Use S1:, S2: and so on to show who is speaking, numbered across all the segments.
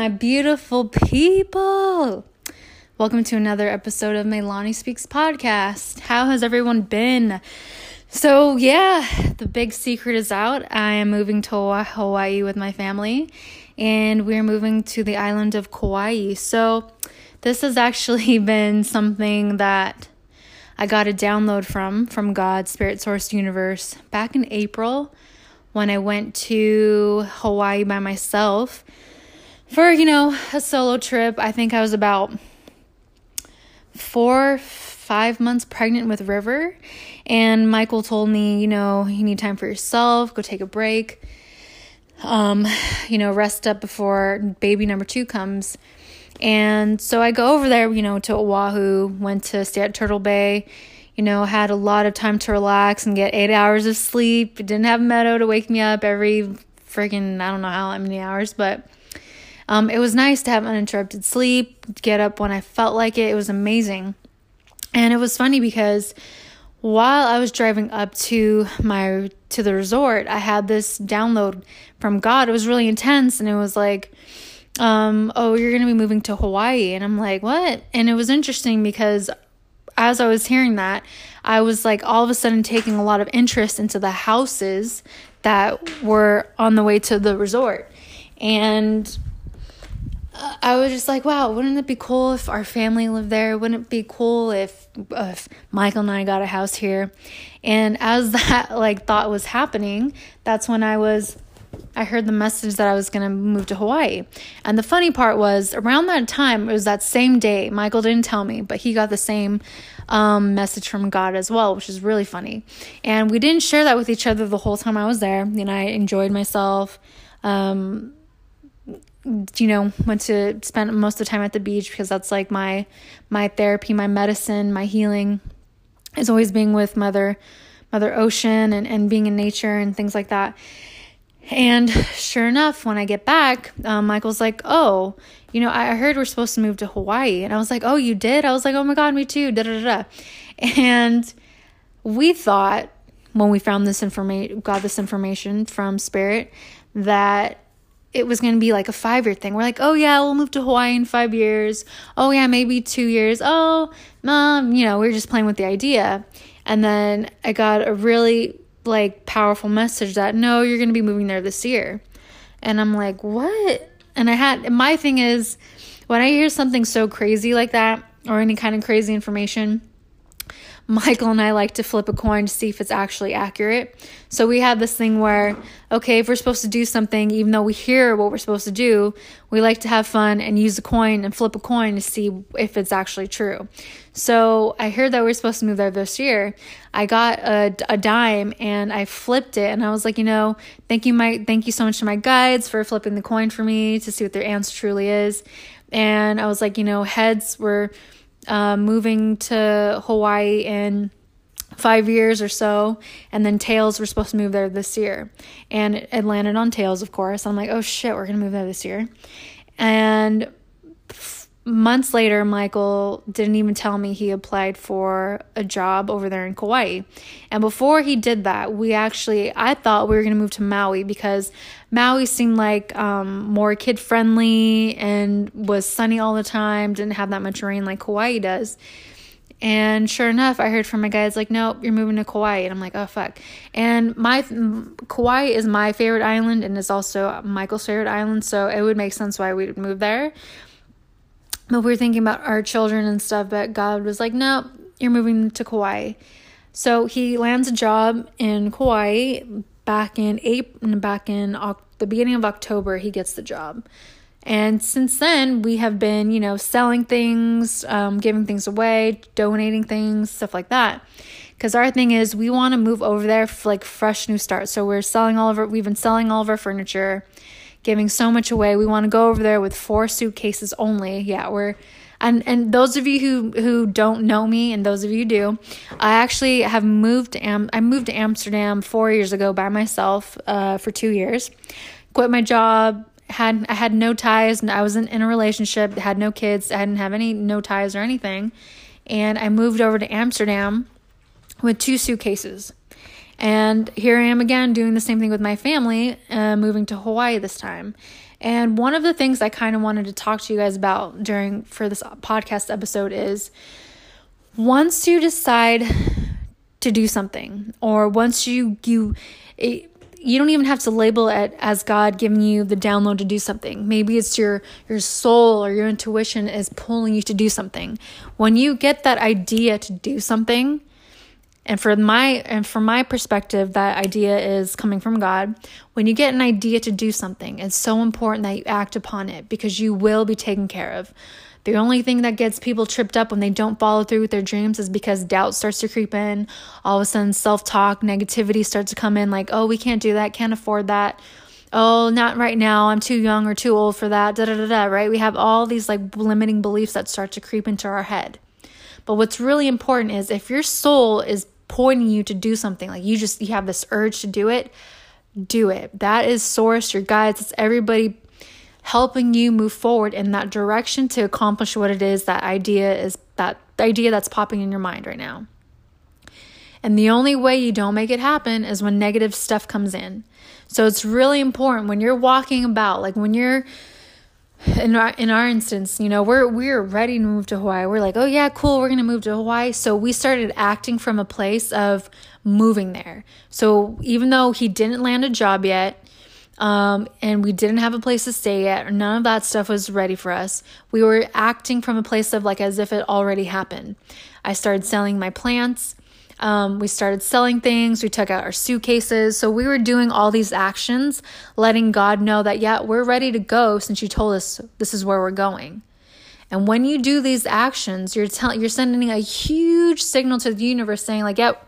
S1: My beautiful people. Welcome to another episode of Meilani Speaks podcast. How has everyone been? So, yeah, the big secret is out. I am moving to Hawaii with my family, and we're moving to the island of Kauai. So, this has actually been something that I got a download from from God, Spirit Source Universe, back in April when I went to Hawaii by myself for, you know, a solo trip. I think I was about four, five months pregnant with River. And Michael told me, you know, you need time for yourself, go take a break, um, you know, rest up before baby number two comes. And so I go over there, you know, to Oahu, went to stay at Turtle Bay, you know, had a lot of time to relax and get eight hours of sleep. Didn't have Meadow to wake me up every freaking, I don't know how many hours, but um, it was nice to have uninterrupted sleep, get up when I felt like it. It was amazing. And it was funny because while I was driving up to my to the resort, I had this download from God. It was really intense and it was like um, oh, you're going to be moving to Hawaii. And I'm like, what? And it was interesting because as I was hearing that, I was like all of a sudden taking a lot of interest into the houses that were on the way to the resort. And I was just like, wow, wouldn't it be cool if our family lived there? Wouldn't it be cool if if Michael and I got a house here? And as that like thought was happening, that's when I was I heard the message that I was going to move to Hawaii. And the funny part was around that time, it was that same day. Michael didn't tell me, but he got the same um, message from God as well, which is really funny. And we didn't share that with each other the whole time I was there. You know, I enjoyed myself. Um, you know went to spend most of the time at the beach because that's like my my therapy my medicine my healing is always being with mother mother ocean and, and being in nature and things like that. And sure enough when i get back um, michael's like oh you know i heard we're supposed to move to hawaii. And i was like oh you did? I was like oh my god me too da da da and we thought when we found this information got this information from spirit that it was going to be like a five year thing. We're like, oh yeah, we'll move to Hawaii in five years. Oh yeah, maybe two years. Oh, mom, you know, we are just playing with the idea. And then I got a really like powerful message that no, you're going to be moving there this year. And I'm like, what? And I had, my thing is, when I hear something so crazy like that or any kind of crazy information, Michael and I like to flip a coin to see if it's actually accurate. So we have this thing where, okay, if we're supposed to do something, even though we hear what we're supposed to do, we like to have fun and use a coin and flip a coin to see if it's actually true. So I heard that we are supposed to move there this year. I got a, a dime and I flipped it and I was like, you know, thank you, my thank you so much to my guides for flipping the coin for me to see what their answer truly is. And I was like, you know, heads were uh, moving to Hawaii in five years or so, and then Tails were supposed to move there this year, and it, landed on Tails, of course. I'm like, oh shit, we're gonna move there this year, and months later, Michael didn't even tell me he applied for a job over there in Kauai. And before he did that, we actually, I thought we were going to move to Maui because Maui seemed like um, more kid friendly and was sunny all the time, didn't have that much rain like Kauai does. And sure enough, I heard from my guys like, "Nope, you're moving to Kauai." And I'm like, "Oh fuck!" And my Kauai is my favorite island, and is also Michael's favorite island, so it would make sense why we would move there. But we were thinking about our children and stuff, but God was like, no, you're moving to Kauai. So he lands a job in Kauai back in April, back in the beginning of October, he gets the job. And since then, we have been, you know, selling things, um, giving things away, donating things, stuff like that. Because our thing is, we want to move over there for like fresh new start. So we're selling all of our, we've been selling all of our furniture giving so much away. We want to go over there with four suitcases only. Yeah, we're and and those of you who who don't know me and those of you do, I actually have moved to Am- I moved to Amsterdam 4 years ago by myself uh, for 2 years. Quit my job, had I had no ties, I wasn't in a relationship, had no kids, I didn't have any no ties or anything. And I moved over to Amsterdam with two suitcases. And here I am again doing the same thing with my family, uh, moving to Hawaii this time. And one of the things I kind of wanted to talk to you guys about during for this podcast episode is once you decide to do something or once you you it, you don't even have to label it as God giving you the download to do something. Maybe it's your your soul or your intuition is pulling you to do something. When you get that idea to do something, and for my and from my perspective, that idea is coming from God. When you get an idea to do something, it's so important that you act upon it because you will be taken care of. The only thing that gets people tripped up when they don't follow through with their dreams is because doubt starts to creep in. All of a sudden, self talk, negativity starts to come in like, oh, we can't do that, can't afford that. Oh, not right now. I'm too young or too old for that. Da da da da, right? We have all these like limiting beliefs that start to creep into our head. But what's really important is if your soul is pointing you to do something, like you just you have this urge to do it, do it. That is source, your guides, it's everybody helping you move forward in that direction to accomplish what it is that idea is that idea that's popping in your mind right now. And the only way you don't make it happen is when negative stuff comes in. So it's really important when you're walking about, like when you're in our in our instance, you know, we're we're ready to move to Hawaii. We're like, "Oh yeah, cool, we're to move to Hawaii." So we started acting from a place of moving there. So even though he didn't land a job yet, um, and we didn't have a place to stay yet. None of that stuff was ready for us. We were acting from a place of like as if it already happened. I started selling my plants. Um, we started selling things. We took out our suitcases. So we were doing all these actions, letting God know that, yeah, we're ready to go since you told us this is where we're going. And when you do these actions, you're telling, you're sending a huge signal to the universe saying, like, yep, yeah,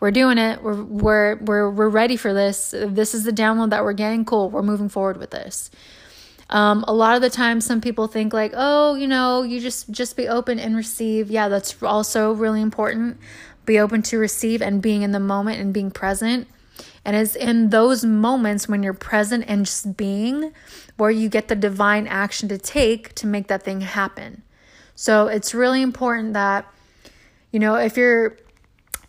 S1: we're doing it. We're we're we're we're ready for this. This is the download that we're getting. Cool. We're moving forward with this. Um, a lot of the time, some people think like, oh, you know, you just just be open and receive. Yeah, that's also really important. Be open to receive and being in the moment and being present. And it's in those moments when you're present and just being where you get the divine action to take to make that thing happen. So it's really important that, you know, if you're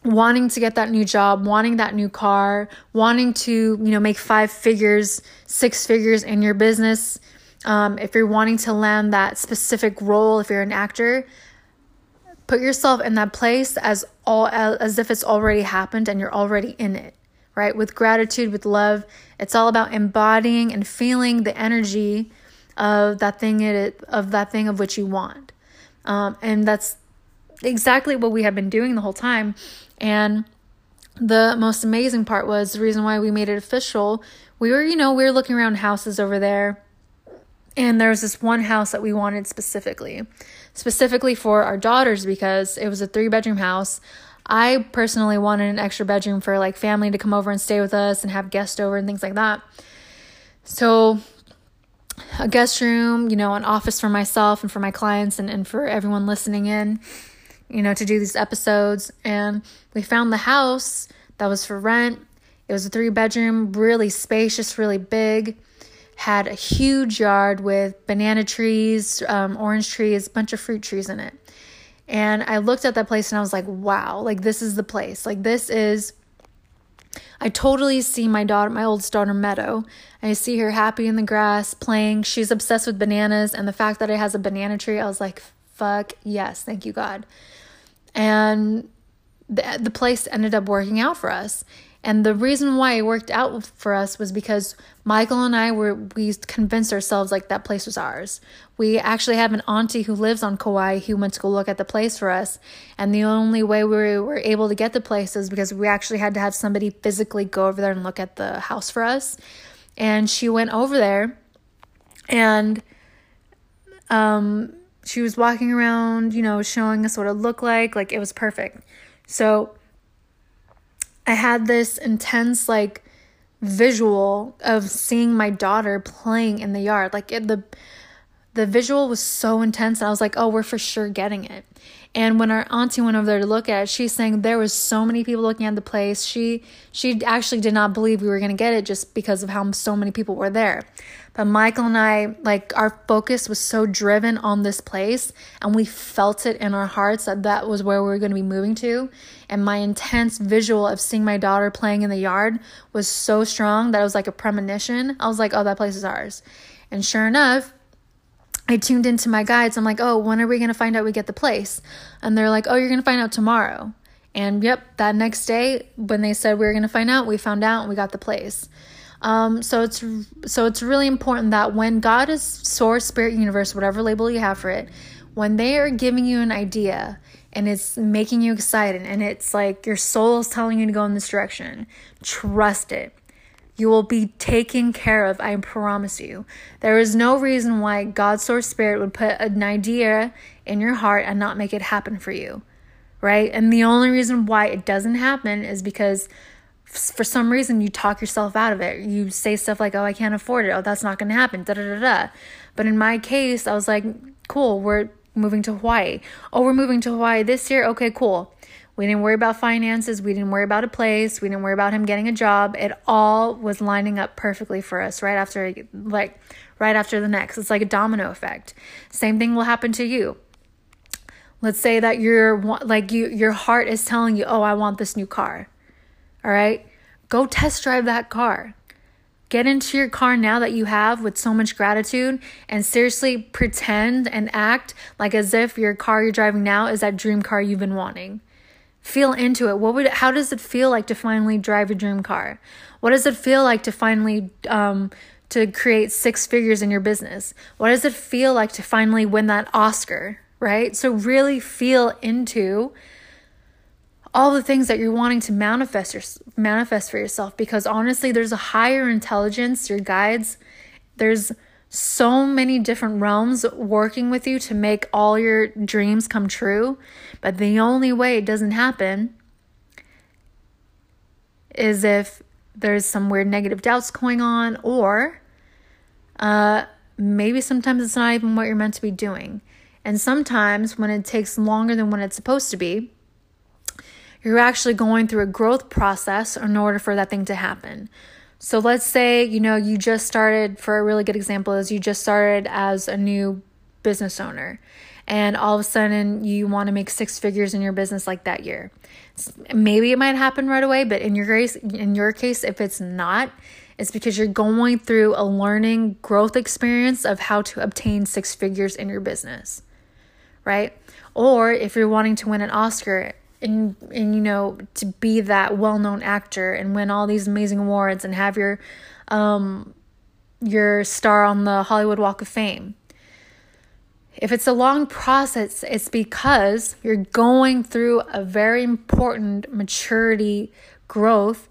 S1: wanting to get that new job, wanting that new car, wanting to, you know, make five figures, six figures in your business, um, if you're wanting to land that specific role, if you're an actor, put yourself in that place as all as if it's already happened and you're already in it, right? With gratitude, with love, it's all about embodying and feeling the energy of that thing it of that thing of which you want, um, and that's exactly what we have been doing the whole time. And the most amazing part was the reason why we made it official. We were, you know, we were looking around houses over there. And there was this one house that we wanted specifically, specifically for our daughters because it was a three bedroom house. I personally wanted an extra bedroom for like family to come over and stay with us and have guests over and things like that. So, a guest room, you know, an office for myself and for my clients and, and for everyone listening in you know, to do these episodes. And we found the house that was for rent. It was a three bedroom, really spacious, really big. Had a huge yard with banana trees, um, orange trees, bunch of fruit trees in it. And I looked at that place and I was like, wow, like this is the place. Like this is I totally see my daughter, my oldest daughter Meadow. I see her happy in the grass playing. She's obsessed with bananas and the fact that it has a banana tree, I was like, fuck yes, thank you God and the, the place ended up working out for us. And the reason why it worked out for us was because Michael and I were we convinced ourselves like that place was ours. We actually have an auntie who lives on Kauai who went to go look at the place for us. And the only way we were able to get the place is because we actually had to have somebody physically go over there and look at the house for us. And she went over there and um she was walking around, you know, showing us what it looked like. Like it was perfect. So I had this intense, like, visual of seeing my daughter playing in the yard. Like it, the the visual was so intense. I was like, oh, we're for sure getting it. And when our auntie went over there to look at it, she's saying there was so many people looking at the place. She she actually did not believe we were to get it just because of how so many people were there. But Michael and I, like our focus was so driven on this place and we felt it in our hearts that that was where we were to be moving to. And my intense visual of seeing my daughter playing in the yard was so strong that it was like a premonition. I was like, "Oh, that place is ours." And sure enough, I tuned into my guides. I'm like, oh, when are we going to find out we get the place? And they're like, oh, you're going to find out tomorrow. And yep, that next day, when they said we were going to find out, we found out and we got the place. Um, so it's so it's really important that when God is source, spirit, universe, whatever label you have for it, when they are giving you an idea and it's making you excited and it's like your soul is telling you to go in this direction, trust it. You will be taken care of, I promise you. There is no reason why God's source spirit would put an idea in your heart and not make it happen for you, right? And the only reason why it doesn't happen is because for some reason you talk yourself out of it. You say stuff like, "Oh, I can't afford it. Oh, that's not going to happen." Da da da da. But in my case, I was like, "Cool, we're moving to Hawaii. Oh, we're moving to Hawaii this year. Okay, cool. We didn't worry about finances. We didn't worry about a place. We didn't worry about him getting a job. It all was lining up perfectly for us right after, like, right after the next. It's like a domino effect. Same thing will happen to you. Let's say that you're like you, your heart is telling you, "Oh, I want this new car." All right, go test drive that car. Get into your car now that you have with so much gratitude and seriously pretend and act like as if your car you're driving now is that dream car you've been wanting. Feel into it. What would how does it feel like to finally drive a dream car? What does it feel like to finally um, to create six figures in your business? What does it feel like to finally win that Oscar? Right? So really feel into all the things that you're wanting to manifest your, manifest for yourself because honestly there's a higher intelligence your guides there's so many different realms working with you to make all your dreams come true. But the only way it doesn't happen is if there's some weird negative doubts going on, or uh, maybe sometimes it's not even what you're meant to be doing. And sometimes when it takes longer than when it's supposed to be, you're actually going through a growth process in order for that thing to happen. So let's say, you know, you just started, for a really good example, is you just started as a new business owner and all of a sudden you want to make six figures in your business like that year. Maybe it might happen right away, but in your case, in your case, if it's not, it's because you're going through a learning growth experience of how to obtain six figures in your business, right? Or if you're wanting to win an Oscar, and and you know to be that well-known actor and win all these amazing awards and have your um your star on the Hollywood Walk of Fame. If it's a long process, it's because you're going through a very important maturity growth.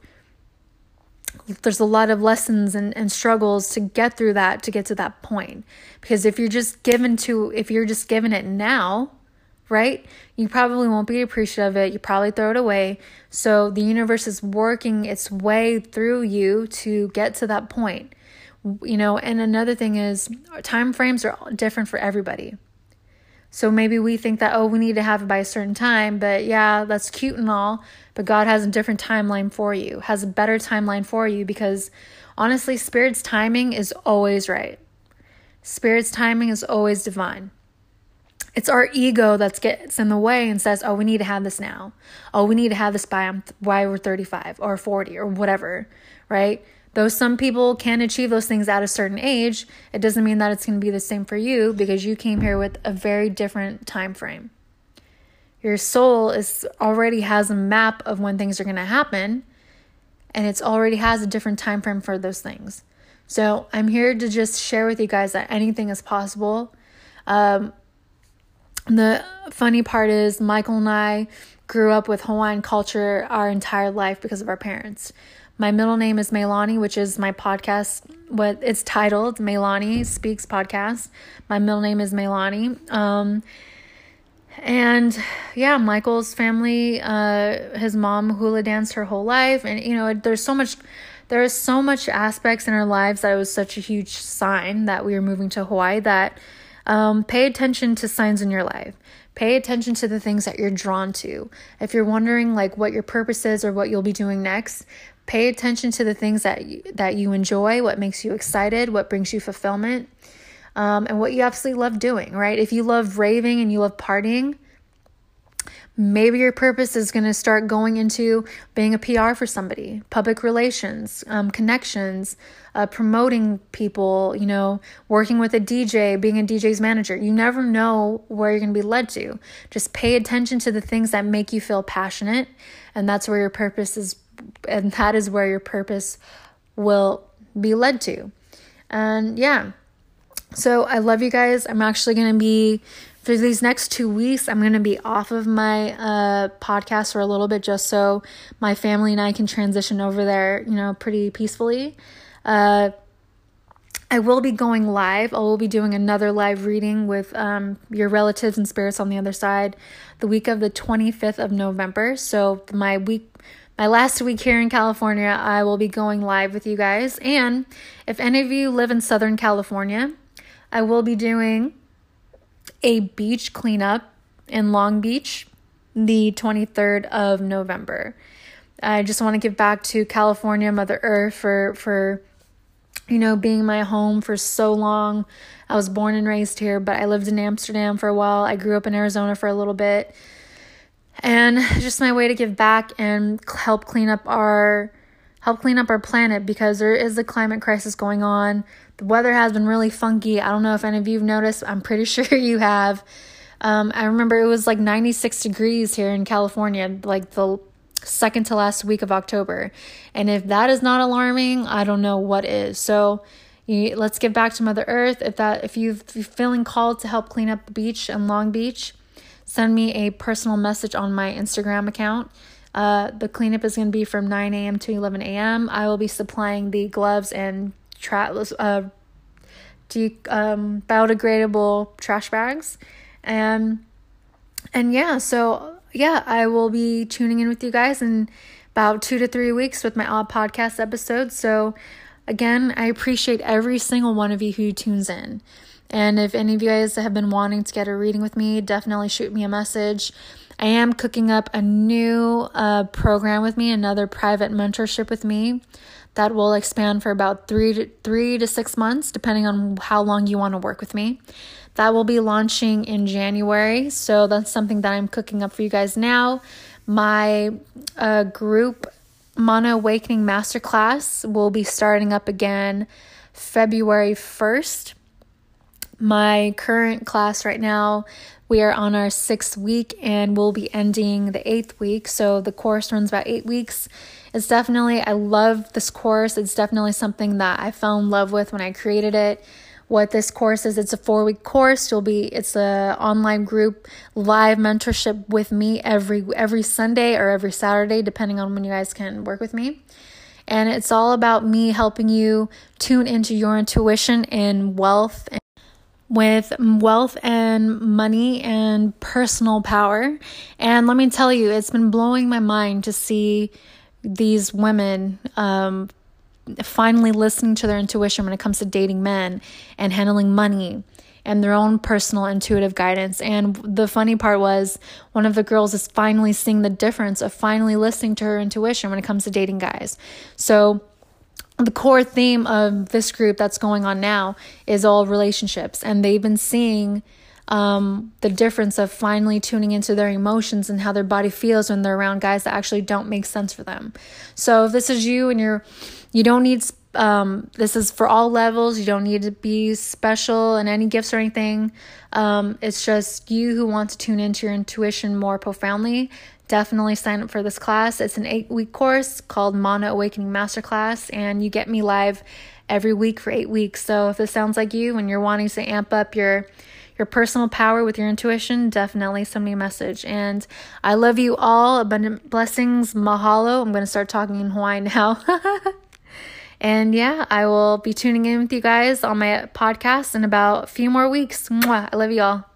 S1: There's a lot of lessons and, and struggles to get through that to get to that point. Because if you're just given to if you're just given it now, right? You probably won't be appreciative of it. You probably throw it away. So the universe is working its way through you to get to that point. You know, and another thing is time frames are different for everybody. So maybe we think that, oh, we need to have it by a certain time, but yeah, that's cute and all, but God has a different timeline for you, has a better timeline for you because honestly, Spirit's timing is always right. Spirit's timing is always divine. It's our ego that gets in the way and says, "Oh, we need to have this now. Oh, we need to have this by why we're 35 or 40 or whatever." Right? Though some people can achieve those things at a certain age, it doesn't mean that it's going to be the same for you because you came here with a very different time frame. Your soul is already has a map of when things are going to happen, and it's already has a different time frame for those things. So I'm here to just share with you guys that anything is possible. Um, the funny part is, Michael and I grew up with Hawaiian culture our entire life because of our parents. My middle name is Meilani, which is my podcast. What it's titled, Meilani Speaks Podcast. My middle name is Meilani. Um, and yeah, Michael's family, uh, his mom hula danced her whole life, and you know, there's so much. There is so much aspects in our lives that it was such a huge sign that we were moving to Hawaii that um, pay attention to signs in your life. Pay attention to the things that you're drawn to. If you're wondering like what your purpose is or what you'll be doing next, pay attention to the things that you, that you enjoy, what makes you excited, what brings you fulfillment, um, and what you absolutely love doing. Right? If you love raving and you love partying, Maybe your purpose is going to start going into being a PR for somebody, public relations, um, connections, uh, promoting people, you know, working with a DJ, being a DJ's manager. You never know where you're going to be led to. Just pay attention to the things that make you feel passionate, and that's where your purpose is, and that is where your purpose will be led to. And yeah, so I love you guys. I'm actually going to be for these next two weeks, I'm going to be off of my uh, podcast for a little bit just so my family and I can transition over there, you know, pretty peacefully. Uh, I will be going live. I will be doing another live reading with um, your relatives and spirits on the other side the week of the 25th of November. So, my week, my last week here in California, I will be going live with you guys. And if any of you live in Southern California, I will be doing a beach cleanup in Long Beach the 23rd of November. I just want to give back to California, Mother Earth for for you know being my home for so long. I was born and raised here, but I lived in Amsterdam for a while. I grew up in Arizona for a little bit. And just my way to give back and help clean up our help clean up our planet because there is a climate crisis going on. The weather has been really funky. I don't know if any of you have noticed. I'm pretty sure you have. Um, I remember it was like 96 degrees here in California, like the second to last week of October. And if that is not alarming, I don't know what is. So you, let's get back to Mother Earth. If that if you are feeling called to help clean up the beach in Long Beach, send me a personal message on my Instagram account. Uh, the cleanup is going to be from 9 a.m. to 11 a.m. I will be supplying the gloves and tra- uh, de- um, biodegradable trash bags. And and yeah, so yeah, I will be tuning in with you guys in about two to three weeks with my odd podcast episodes. So again, I appreciate every single one of you who tunes in. And if any of you guys have been wanting to get a reading with me, definitely shoot me a message. I am cooking up a new uh, program with me, another private mentorship with me that will expand for about three to three to six months, depending on how long you want to work with me. That will be launching in January, so that's something that I'm cooking up for you guys now. My uh, group Mana Awakening Masterclass will be starting up again February 1st. My current class right now, we are on our sixth week and we'll be ending the eighth week. So the course runs about eight weeks it's definitely, I love this course. It's definitely something that I fell in love with when I created it. What this course is, it's a four week course. You'll be, it's a online group live mentorship with me every every Sunday or every Saturday, depending on when you guys can work with me. And it's all about me helping you tune into your intuition and wealth and with wealth and money and personal power. And let me tell you, it's been blowing my mind to see these women um, finally listening to their intuition when it comes to dating men and handling money and their own personal intuitive guidance. And the funny part was one of the girls is finally seeing the difference of finally listening to her intuition when it comes to dating guys. So the core theme of this group that's going on now is all relationships and they've been seeing um, the difference of finally tuning into their emotions and how their body feels when they're around guys that actually don't make sense for them. So if this is you and you're, you don't need, um, this is for all levels. You don't need to be special and any gifts or anything. Um, it's just you who want to tune into your intuition more profoundly. Definitely sign up for this class. It's an eight week course called Mana Awakening Masterclass, and you get me live every week for eight weeks. So if this sounds like you and you're wanting to amp up your your personal power with your intuition, definitely send me a message. And I love you all. Abundant blessings. Mahalo. I'm going to start talking in Hawaiian now. and yeah, I will be tuning in with you guys on my podcast in about a few more weeks. Mwah. I love you all.